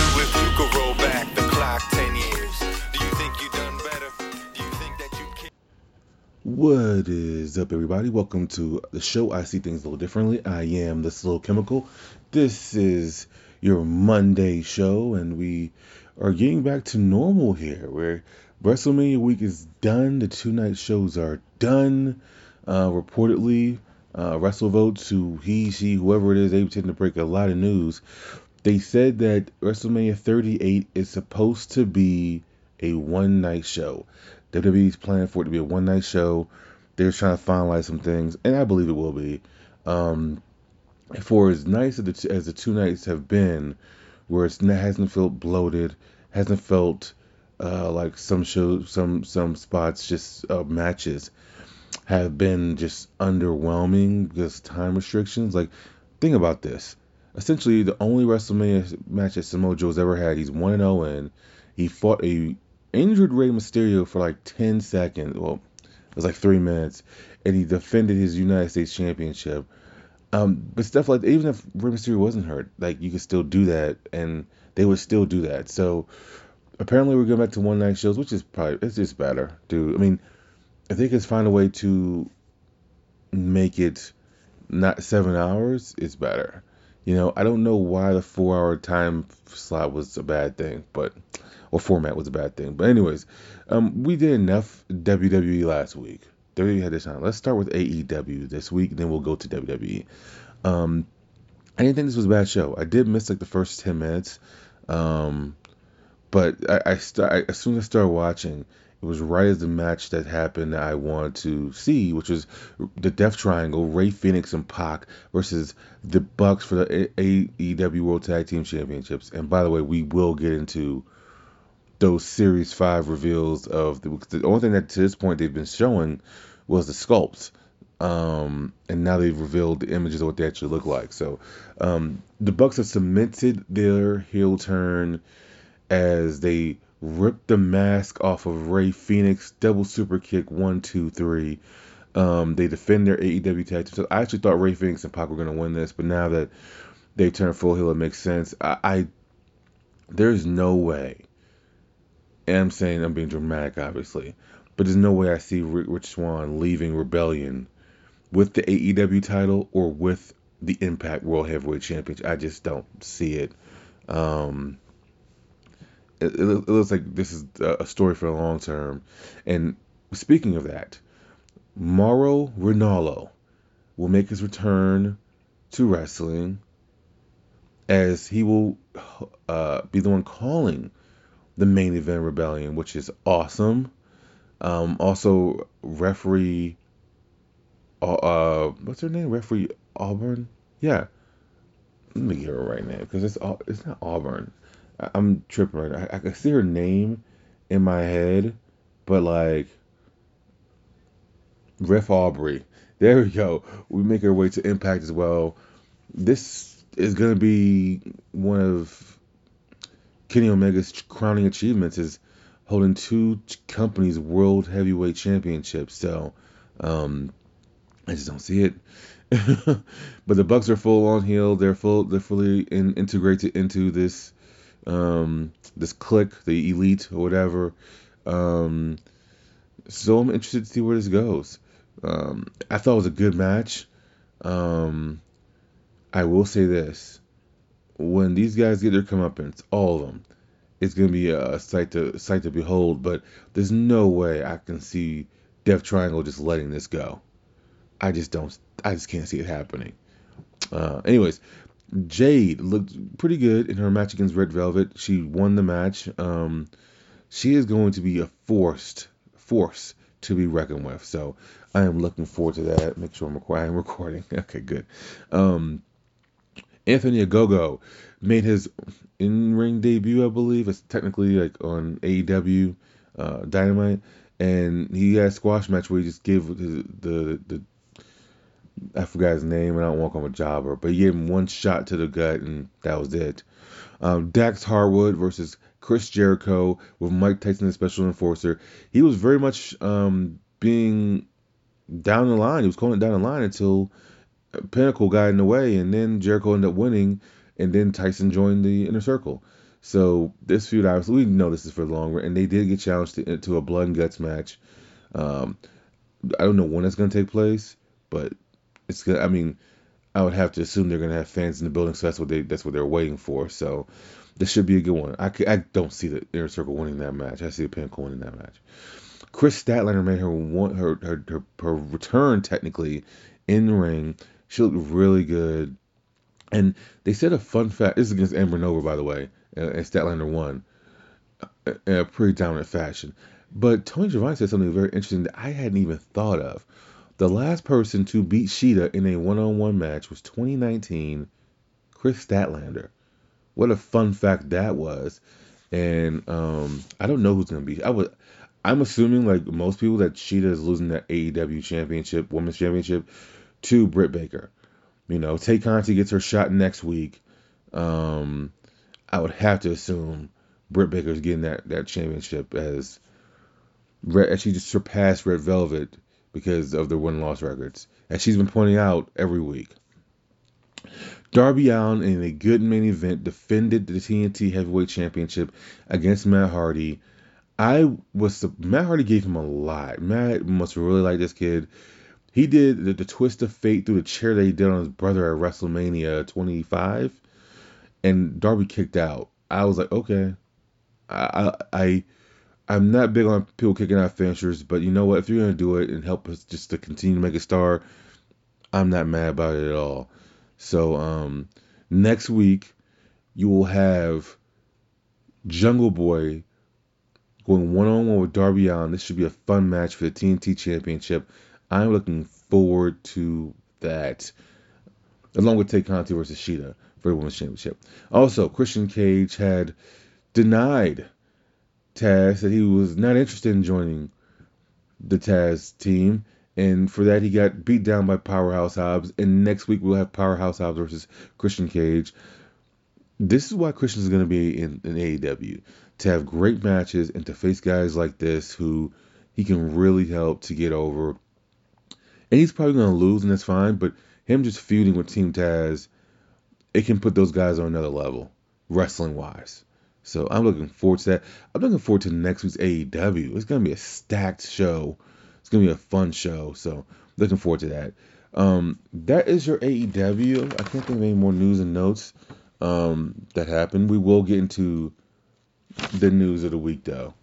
What would you do if you could roll back the clock 10 years? Do you think you done better? Do you think that you can? What is up, everybody? Welcome to the show. I see things a little differently. I am the Slow Chemical. This is your Monday show, and we are getting back to normal here, where WrestleMania week is done. The two night shows are done. Uh, reportedly, uh, WrestleVotes, who he, she, whoever it is, they tend to break a lot of news. They said that WrestleMania 38 is supposed to be a one night show. WWE's planning for it to be a one night show. They're trying to finalize some things, and I believe it will be. Um, for as nice as the, t- as the two nights have been, where it hasn't felt bloated, hasn't felt uh, like some shows, some some spots, just uh, matches have been just underwhelming because time restrictions. Like, think about this. Essentially, the only WrestleMania match that Samoa Joe's ever had, he's one and zero in. He fought a injured Rey Mysterio for like ten seconds. Well, it was like three minutes, and he defended his United States Championship. Um, but stuff like even if Rey Mysterio wasn't hurt, like you could still do that, and they would still do that. So apparently we're going back to one night shows, which is probably it's just better, dude. I mean, if they could find a way to make it not seven hours, it's better. You know, I don't know why the four hour time slot was a bad thing, but or format was a bad thing. But anyways, um, we did enough WWE last week. WWE had this time. Let's start with AEW this week, then we'll go to WWE. Um, I didn't think this was a bad show. I did miss like the first ten minutes, um, but I, I start I, as soon as I started watching, it was right as the match that happened that I wanted to see, which was the Death Triangle, Rey Fenix and Pac versus the Bucks for the AEW World Tag Team Championships. And by the way, we will get into those Series Five reveals of the, the only thing that to this point they've been showing was the sculpts. Um, and now they've revealed the images of what they actually look like. So um, the Bucks have cemented their heel turn as they rip the mask off of Rey Fenix, double super kick, one, two, three. Um, they defend their AEW tag team. So I actually thought Rey Fenix and Pac were going to win this, but now that they turn full heel, it makes sense. I, I there's no way, and I'm saying I'm being dramatic, obviously, but there's no way I see Rich Swann leaving Rebellion with the AEW title or with the Impact World Heavyweight Championship. I just don't see it. Um, it, it, looks like this is a story for the long term. And speaking of that, Mauro Ranallo will make his return to wrestling as he will uh, be the one calling the main event rebellion, which is awesome. Um, also, referee, uh, uh, what's her name? Referee Auburn. Yeah, let me get her right now because it's it's not Auburn. I'm tripping right now. I, I can see her name in my head, but like Ref Aubrey. There we go. We make our way to Impact as well. This is gonna be one of Kenny Omega's crowning achievements is holding two companies' world heavyweight championships. So um, I just don't see it. but the Bucks are full on heel. They're full. They're fully in, integrated into this um, this clique, the elite or whatever. Um, so I'm interested to see where this goes. Um, I thought it was a good match. Um, I will say this: when these guys get their comeuppance, all of them, it's gonna be a sight to sight to behold. But there's no way I can see Death Triangle just letting this go. I just don't. I just can't see it happening. Uh, anyways, Jade looked pretty good in her match against Red Velvet. She won the match. Um, she is going to be a forced force to be reckoned with. So I am looking forward to that. Make sure I'm recording. I'm recording. Okay, good. Um, Anthony Ogogo made his in-ring debut, I believe. It's technically like on AEW uh, Dynamite, and he had a squash match where he just gave the the, the I forgot his name, and I don't want to call him a jobber, but he gave him one shot to the gut, and that was it. Um, Dax Harwood versus Chris Jericho with Mike Tyson as special enforcer. He was very much um, being down the line. He was calling it down the line until Pinnacle got in the way, and then Jericho ended up winning. and then Tyson joined the inner circle. So this feud, obviously, we know this is for the long run, and they did get challenged to, to a blood and guts match. Um, I don't know when it's going to take place, but it's good. I mean, I would have to assume they're going to have fans in the building, so that's what they that's what they're waiting for. So this should be a good one. I, I don't see the inner circle winning that match. I see the Pinnacle winning that match. Kris Statlander made her one her her her, her return technically in the ring. She looked really good. And they said a fun fact. This is against Amber Nova, by the way, uh, and Statlander won uh, in a pretty dominant fashion. But Tony Schiavone said something very interesting that I hadn't even thought of. The last person to beat Shida in a one-on-one match was 2019 Kris Statlander. What a fun fact that was. And um, I don't know who's gonna be. I would. I'm assuming like most people that Shida is losing that AEW championship, women's championship, to Britt Baker. You know, Tay Conti gets her shot next week. Um, I would have to assume Britt Baker's getting that, that championship as, as she just surpassed Red Velvet because of their win loss records, as she's been pointing out every week. Darby Allin in a good main event defended the TNT Heavyweight Championship against Matt Hardy. I was Matt Hardy gave him a lot. Matt must really like this kid. He did the, the, twist of fate through the chair that he did on his brother at WrestleMania 25, and Darby kicked out. I was like, okay, I I I'm not big on people kicking out finishers, but you know what? If you're gonna do it and help us just to continue to make a star, I'm not mad about it at all. So um, next week you will have Jungle Boy going one on one with Darby Allin. This should be a fun match for the TNT Championship. I'm looking forward to that, along with Tay Conti versus Shida for the Women's Championship. Also, Christian Cage had denied Taz that he was not interested in joining the Taz team, and for that he got beat down by Powerhouse Hobbs. And next week we'll have Powerhouse Hobbs versus Christian Cage. This is why Christian is going to be in, in AEW to have great matches and to face guys like this who he can really help to get over and he's probably going to lose, and that's fine. But him just feuding with Team Taz, it can put those guys on another level, wrestling wise. So I'm looking forward to that. I'm looking forward to next week's AEW. It's to be a stacked show. It's to be a fun show. So looking forward to that. Um, that is your AEW. I can't think of any more news and notes um, that happened. We will get into the news of the week, though.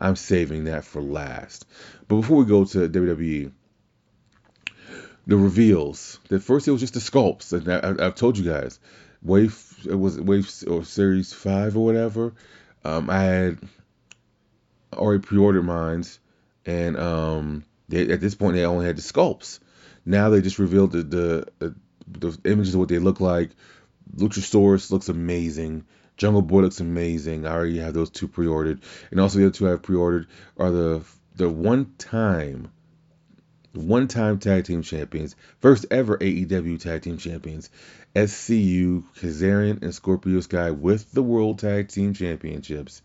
I'm saving that for last. But before we go to WWE, the reveals. At first, it was just the sculpts, and I, have told you guys, wave it was wave or series five or whatever. Um, I had already pre-ordered mines, and um, they, at this point, they only had the sculpts. Now they just revealed the the, the, the images of what they look like. Luchasaurus looks amazing. Jungle Boy looks amazing. I already have those two pre-ordered, and also the other two I have pre-ordered are the the one time one time tag team champions, first ever AEW tag team champions, SCU, Kazarian, and Scorpio Sky with the World Tag Team Championships.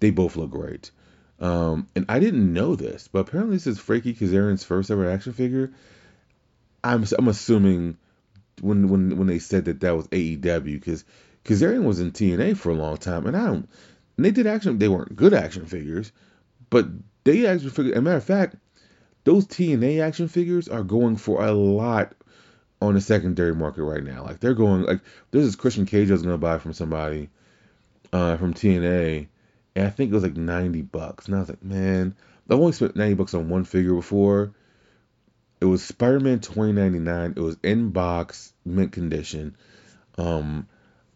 They both look great. Um, and I didn't know this, but apparently this is Frankie Kazarian's first ever action figure. I'm I'm assuming when when when they said that that was AEW because Kazarian was in TNA for a long time, and I don't. And they did action. They weren't good action figures, but they action figures. As a matter of fact, those TNA action figures are going for a lot on the secondary market right now. Like they're going like there's this Christian Cage I was gonna buy from somebody uh, from TNA, and I think it was like ninety bucks. And I was like, man, I've only spent ninety bucks on one figure before. It was Spider Man twenty ninety nine. It was in box, mint condition. Um,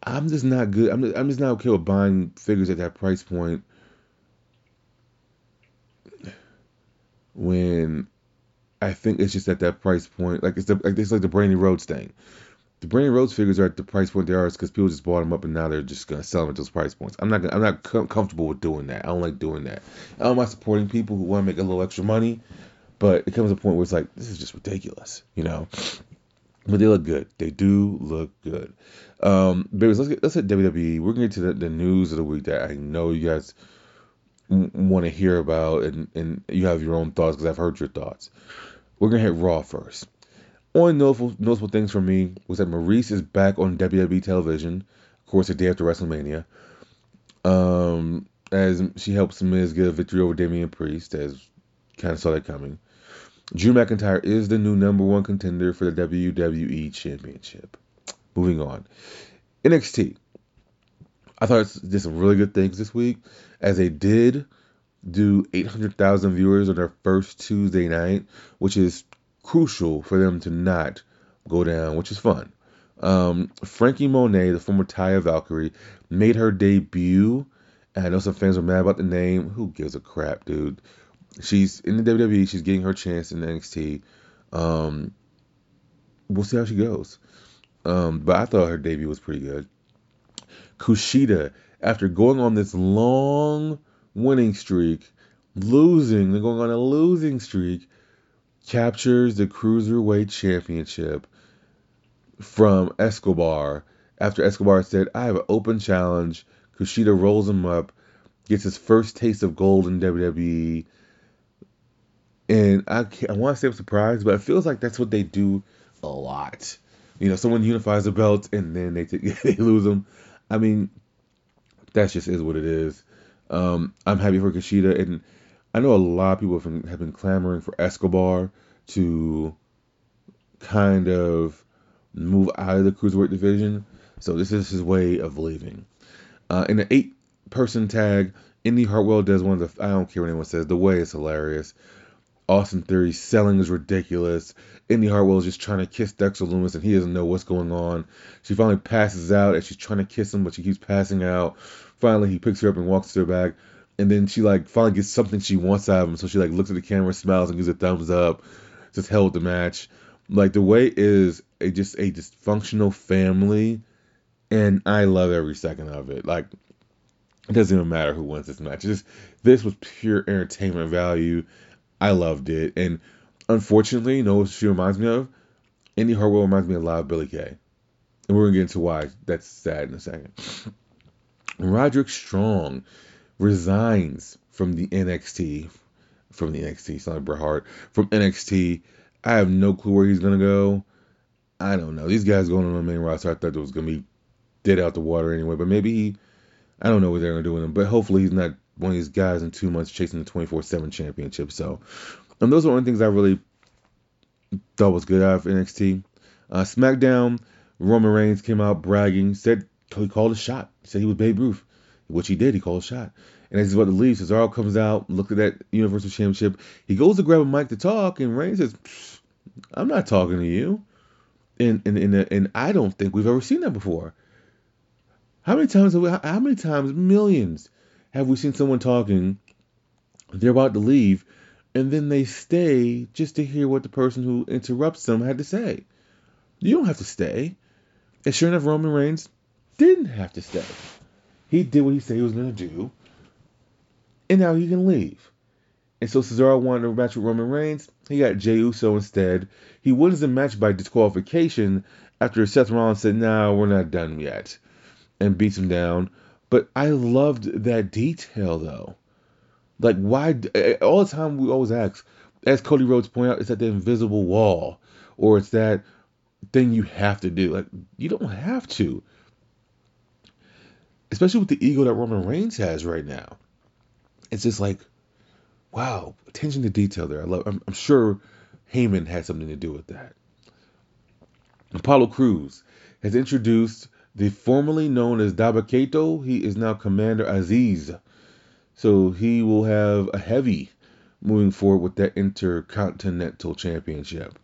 I'm just not good. I'm just, I'm just not okay with buying figures at that price point when I think it's just at that price point. Like it's the like it's like the Brandi Rhodes thing. The Brandi Rhodes figures are at the price point they are because people just bought them up and now they're just gonna sell them at those price points. I'm not gonna, I'm not com- comfortable with doing that. I don't like doing that. I don't supporting people who want to make a little extra money, but it comes to a point where it's like this is just ridiculous, you know. But they look good. They do look good. Um, babies, let's get let's hit WWE. We're gonna get to the, the news of the week that I know you guys want to hear about and, and you have your own thoughts because I've heard your thoughts. We're going to hit Raw first. Only notable, notable things for me was that Maryse is back on WWE television, of course, the day after WrestleMania. Um, as she helps Miz get a victory over Damian Priest, as kind of saw that coming. Drew McIntyre is the new number one contender for the WWE Championship. Moving on. NXT. I thought it's did some really good things this week, as they did do 800,000 viewers on their first Tuesday night, which is crucial for them to not go down, which is fun. Um, Franky Monet, the former Taya Valkyrie, made her debut. And I know some fans were mad about the name. Who gives a crap, dude? She's in the WWE. She's getting her chance in NXT. Um, we'll see how she goes. Um, but I thought her debut was pretty good. Kushida, after going on this long winning streak, losing, they're going on a losing streak, captures the Cruiserweight Championship from Escobar after Escobar said, I have an open challenge. Kushida rolls him up, gets his first taste of gold in WWE. And I, I want to say I'm surprised, but it feels like that's what they do a lot. You know, someone unifies the belts and then they, t- they lose them. I mean, that just is what it is. Um, I'm happy for Kushida, and I know a lot of people have been, have been clamoring for Escobar to kind of move out of the cruiserweight division. So this is his way of leaving. Uh, in the eight person tag, Indi Hartwell does one of the I don't care what anyone says. The way is hilarious. Austin Theory selling is ridiculous. Indi Hartwell is just trying to kiss Dexter Lumis and he doesn't know what's going on. She finally passes out and she's trying to kiss him, but she keeps passing out. Finally, he picks her up and walks to her back. And then she like finally gets something she wants out of him. So she like looks at the camera, smiles, and gives a thumbs up. Just held the match. Like the way is a just a dysfunctional family, and I love every second of it. Like it doesn't even matter who wins this match. Just this was pure entertainment value. I loved it, and unfortunately, you know what she reminds me of? Indi Hartwell reminds me a lot of Billie Kay, and we're gonna get into why that's sad in a second. Roderick Strong resigns from the NXT, from the NXT, it's not Bret Hart, from NXT. I have no clue where he's gonna go. I don't know. These guys going on the main roster, I thought it was gonna be dead out the water anyway. But maybe he, I don't know what they're gonna do with him. But hopefully he's not one of these guys in two months chasing the 24/7 championship. So, and those are one things I really thought was good out of NXT. Uh, SmackDown, Roman Reigns came out bragging, said he called a shot. Said he was Babe Ruth, which he did. He called a shot. And as he's about to leave, Cesaro comes out, look at that Universal Championship. He goes to grab a mic to talk, and Reigns says, "I'm not talking to you." And and and, and I don't think we've ever seen that before. How many times have we, how many times millions have we seen someone talking? They're about to leave, and then they stay just to hear what the person who interrupts them had to say. You don't have to stay. And sure enough, Roman Reigns didn't have to stay. He did what he said he was going to do, and now he can leave. And so Cesaro wanted a match with Roman Reigns. He got Jey Uso instead. He wins the match by disqualification after Seth Rollins said, "No, we're not done yet," and beats him down. But I loved that detail though. Like why? All the time we always ask, as Cody Rhodes pointed out, is that the invisible wall, or it's that thing you have to do. Like you don't have to, especially with the ego that Roman Reigns has right now. It's just like, wow, attention to detail there. I love. I'm, I'm sure Heyman had something to do with that. Apollo Crews has introduced the formerly known as Dabba-Kato. He is now Commander Azeez. So he will have a heavy moving forward with that Intercontinental Championship.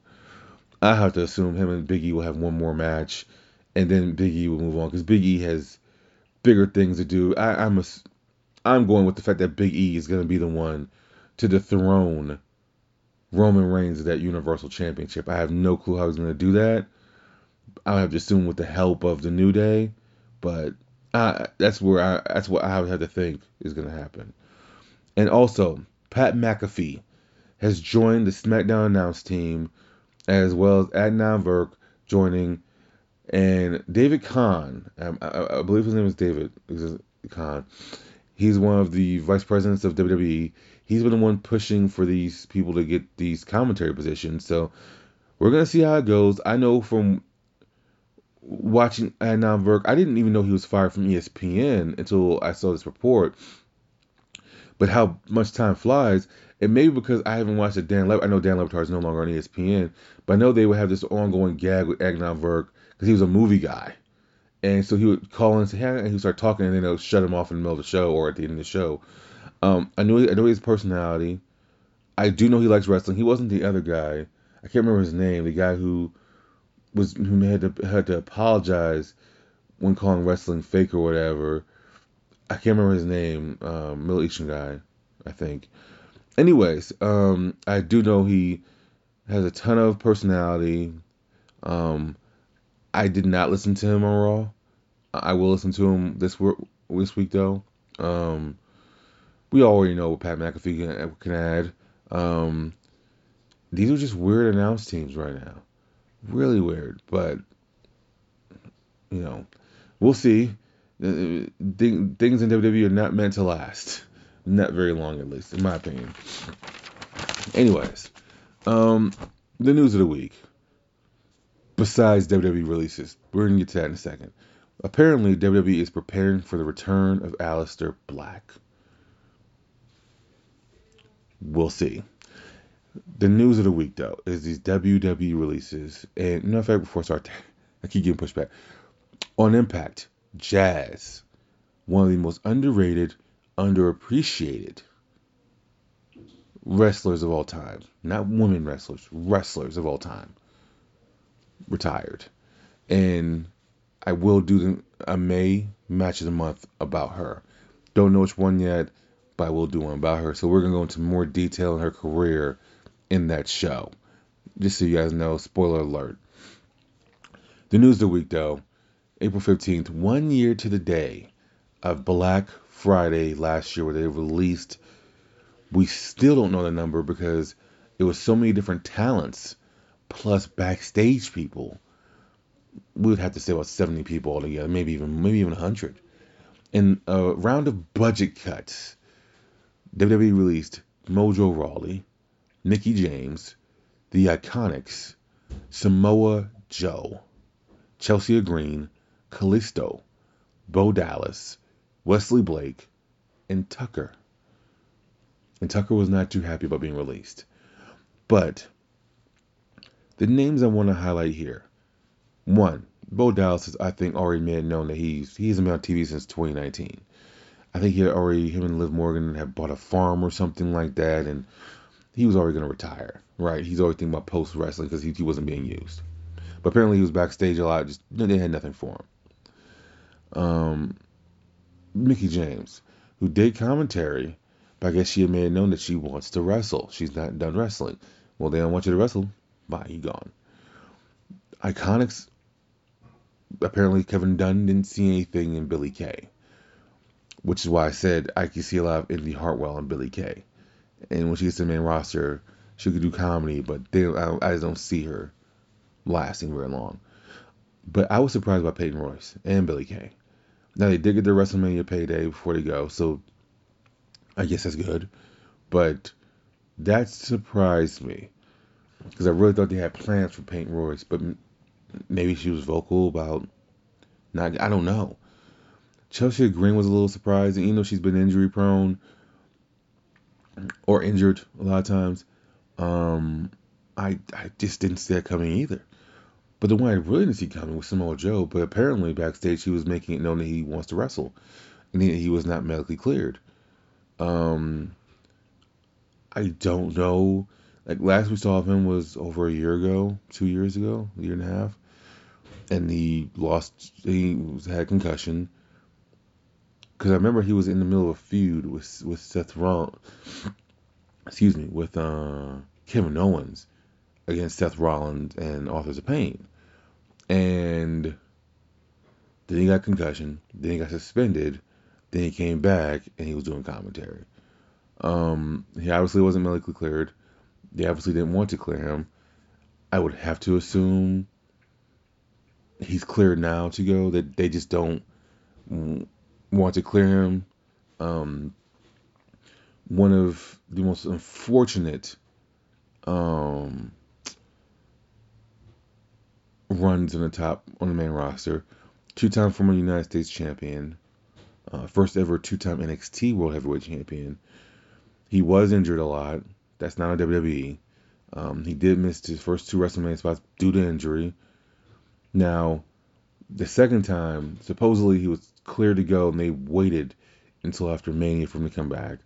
I have to assume him and Big E will have one more match, and then Big E will move on because Big E has bigger things to do. I, I'm a, I'm going with the fact that Big E is going to be the one to dethrone Roman Reigns of that Universal Championship. I have no clue how he's going to do that. I have to assume with the help of the New Day, but I, that's where I that's what I would have to think is going to happen. And also, Pat McAfee has joined the SmackDown announce team, as well as Adnan Virk joining, and David Kahn. Um, I, I, believe his name is David Kahn. He's one of the vice presidents of WWE. He's been the one pushing for these people to get these commentary positions. So we're gonna see how it goes. I know from watching Adnan Virk, I didn't even know he was fired from ESPN until I saw this report. But how much time flies, and maybe because I haven't watched it, Dan. Le- I know Dan Le Batard is no longer on ESPN, but I know they would have this ongoing gag with Adnan Virk because he was a movie guy, and so he would call in and say, "Hey," and he would start talking, and then they'll shut him off in the middle of the show or at the end of the show. Um, I know I know his personality. I do know he likes wrestling. He wasn't the other guy. I can't remember his name. The guy who was who had to had to apologize when calling wrestling fake or whatever. I can't remember his name. Um, Middle Eastern guy, I think. Anyways, um, I do know he has a ton of personality. Um, I did not listen to him on Raw. I will listen to him this this week though. Um, we already know what Pat McAfee can, can add. Um, these are just weird announce teams right now. Really weird, but you know, we'll see. Uh, things in WWE are not meant to last. Not very long, at least, in my opinion. Anyways, um, the news of the week. Besides WWE releases, we're gonna get to that in a second. Apparently, WWE is preparing for the return of Aleister Black. We'll see. The news of the week, though, is these WWE releases. And, no, fact, before I start, I keep getting pushed back. On Impact, Jazz, one of the most underrated, underappreciated wrestlers of all time. Not women wrestlers, wrestlers of all time. Retired. And I will do a May match of the month about her. Don't know which one yet but I will do one about her. So we're gonna go into more detail in her career in that show. Just so you guys know, spoiler alert. The news of the week though, April 15th, one year to the day of Black Friday last year where they released we still don't know the number because it was so many different talents plus backstage people. We would have to say about 70 people altogether, maybe even maybe even 100. And a round of budget cuts WWE released Mojo Rawley, Mickie James, The Iconics, Samoa Joe, Chelsea Green, Kalisto, Bo Dallas, Wesley Blake, and Tucker. And Tucker was not too happy about being released. But the names I want to highlight here. One, Bo Dallas is, I think, already made known that he's he hasn't been on TV since 2019. I think he already him and Liv Morgan have bought a farm or something like that, and he was already going to retire. Right? He's always thinking about post wrestling because he, he wasn't being used. But apparently he was backstage a lot. Just they had nothing for him. Um, Mickie James, who did commentary, but I guess she made it known that she wants to wrestle. She's not done wrestling. Well, they don't want you to wrestle. Bye, you gone. Iconics. Apparently, Kevin Dunn didn't see anything in Billie Kay which is why I said I could see a lot of Indi Hartwell and Billie Kay. And when she gets to the main roster, she could do comedy, but they, I, I just don't see her lasting very long. But I was surprised by Peyton Royce and Billie Kay. Now they did get their WrestleMania payday before they go, so I guess that's good. But that surprised me because I really thought they had plans for Peyton Royce, but maybe she was vocal about not. I don't know. Chelsea Green was a little surprising, even though she's been injury prone or injured a lot of times. Um, I I just didn't see that coming either. But the one I really didn't see coming was Samoa Joe. But apparently backstage he was making it known that he wants to wrestle, and he, he was not medically cleared. Um, I don't know. Like last we saw of him was over a year ago, two years ago, a year and a half, and he lost. He had concussion because I remember he was in the middle of a feud with with Seth Rollins. Excuse me, with uh, Kevin Owens against Seth Rollins and Authors of Pain, and then he got concussion. Then he got suspended. Then he came back and he was doing commentary. Um, he obviously wasn't medically cleared. They obviously didn't want to clear him. I would have to assume he's cleared now to go. That they just don't want to clear him. Um, one of the most unfortunate um, runs on the top on the main roster. Two-time former United States champion, uh, first ever two-time NXT World Heavyweight Champion. He was injured a lot. That's not a WWE. Um, he did miss his first two WrestleMania spots due to injury. Now, the second time, supposedly he was clear to go, and they waited until after Mania for him to come back.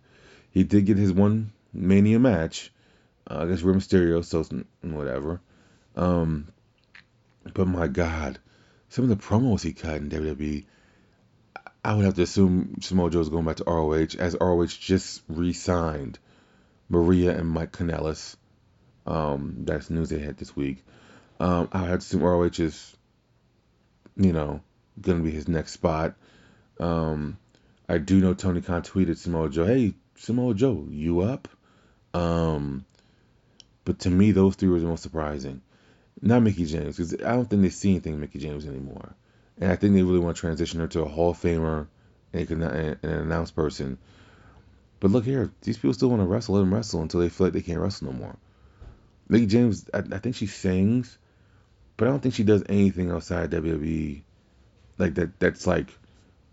He did get his one Mania match uh, against Rey Mysterio, so whatever. Um, but my God, some of the promos he cut in WWE, I would have to assume Samoa Joe's going back to ROH, as ROH just re-signed Maria and Mike Kanellis. Um, that's news they had this week. Um, I had to assume ROH is, you know, going to be his next spot. Um, I do know Tony Khan tweeted Samoa Joe, "Hey, Samoa Joe, you up?" Um, but to me, those three were the most surprising. Not Mickie James, because I don't think they see anything Mickie James anymore, and I think they really want to transition her to a Hall of Famer and an announced person. But look here, these people still want to wrestle. Let them wrestle until they feel like they can't wrestle no more. Mickie James, I, I think she sings, but I don't think she does anything outside WWE like that. That's like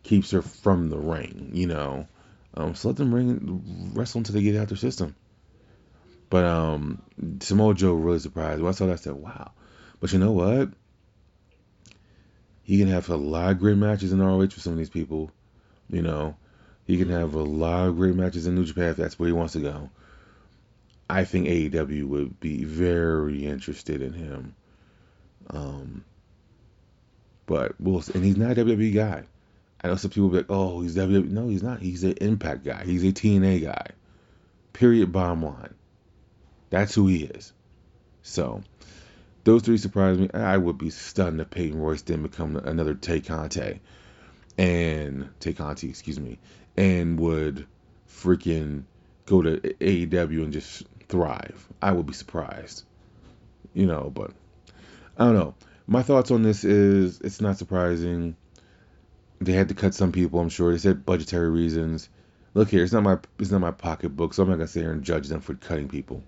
keeps her from the ring, you know. Um, so let them ring wrestle until they get out their system. But um, Samoa Joe really surprised. When I saw that, I said, "Wow!" But you know what? He can have a lot of great matches in ROH with some of these people. You know, he can have a lot of great matches in New Japan if that's where he wants to go. I think AEW would be very interested in him. Um, but we'll and he's not a WWE guy. I know some people be like, "Oh, he's WWE." No, he's not. He's an Impact guy. He's a TNA guy. Period. Bottom line. That's who he is. So those three surprised me. I would be stunned if Peyton Royce didn't become another Tay Conti and Tay Conti, excuse me, and would freaking go to AEW and just thrive. I would be surprised. You know, but I don't know. My thoughts on this is it's not surprising. They had to cut some people, I'm sure. They said budgetary reasons. Look here, it's not my it's not my pocketbook, so I'm not gonna sit here and judge them for cutting people.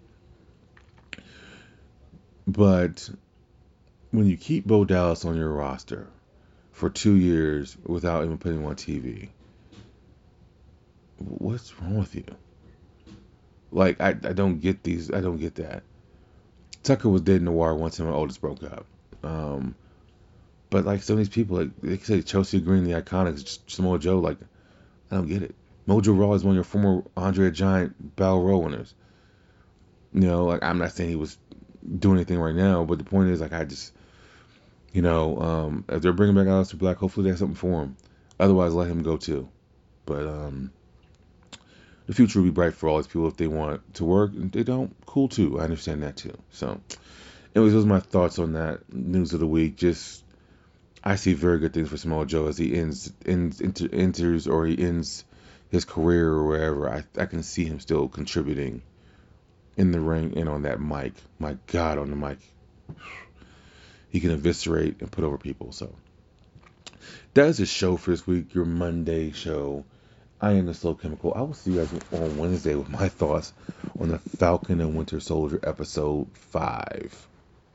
But when you keep Bo Dallas on your roster for two years without even putting him on TV, what's wrong with you? Like I, I don't get these. I don't get that. Tucker was dead in the water once him and Otis broke up. Um, but like some of these people, like they say Chelsea Green, the Iconics, Samoa Joe, like I don't get it. Mojo Rawley is one of your former Andre Giant Battle Royal winners. You know, like I'm not saying he was doing anything right now. But the point is, like, I just, you know, um, if they're bringing back Aleister Black, hopefully they have something for him. Otherwise, let him go too. But um, the future will be bright for all these people if they want to work. If they don't, cool too. I understand that too. So, anyways, those are my thoughts on that news of the week. Just, I see very good things for Samoa Joe as he ends, ends enter, enters or he ends his career or wherever. I, I can see him still contributing in the ring and on that mic. My God, on the mic. He can eviscerate and put over people. So that is the show for this week, your Monday show. I am the Slow Chemical. I will see you guys on Wednesday with my thoughts on the Falcon and Winter Soldier episode 5.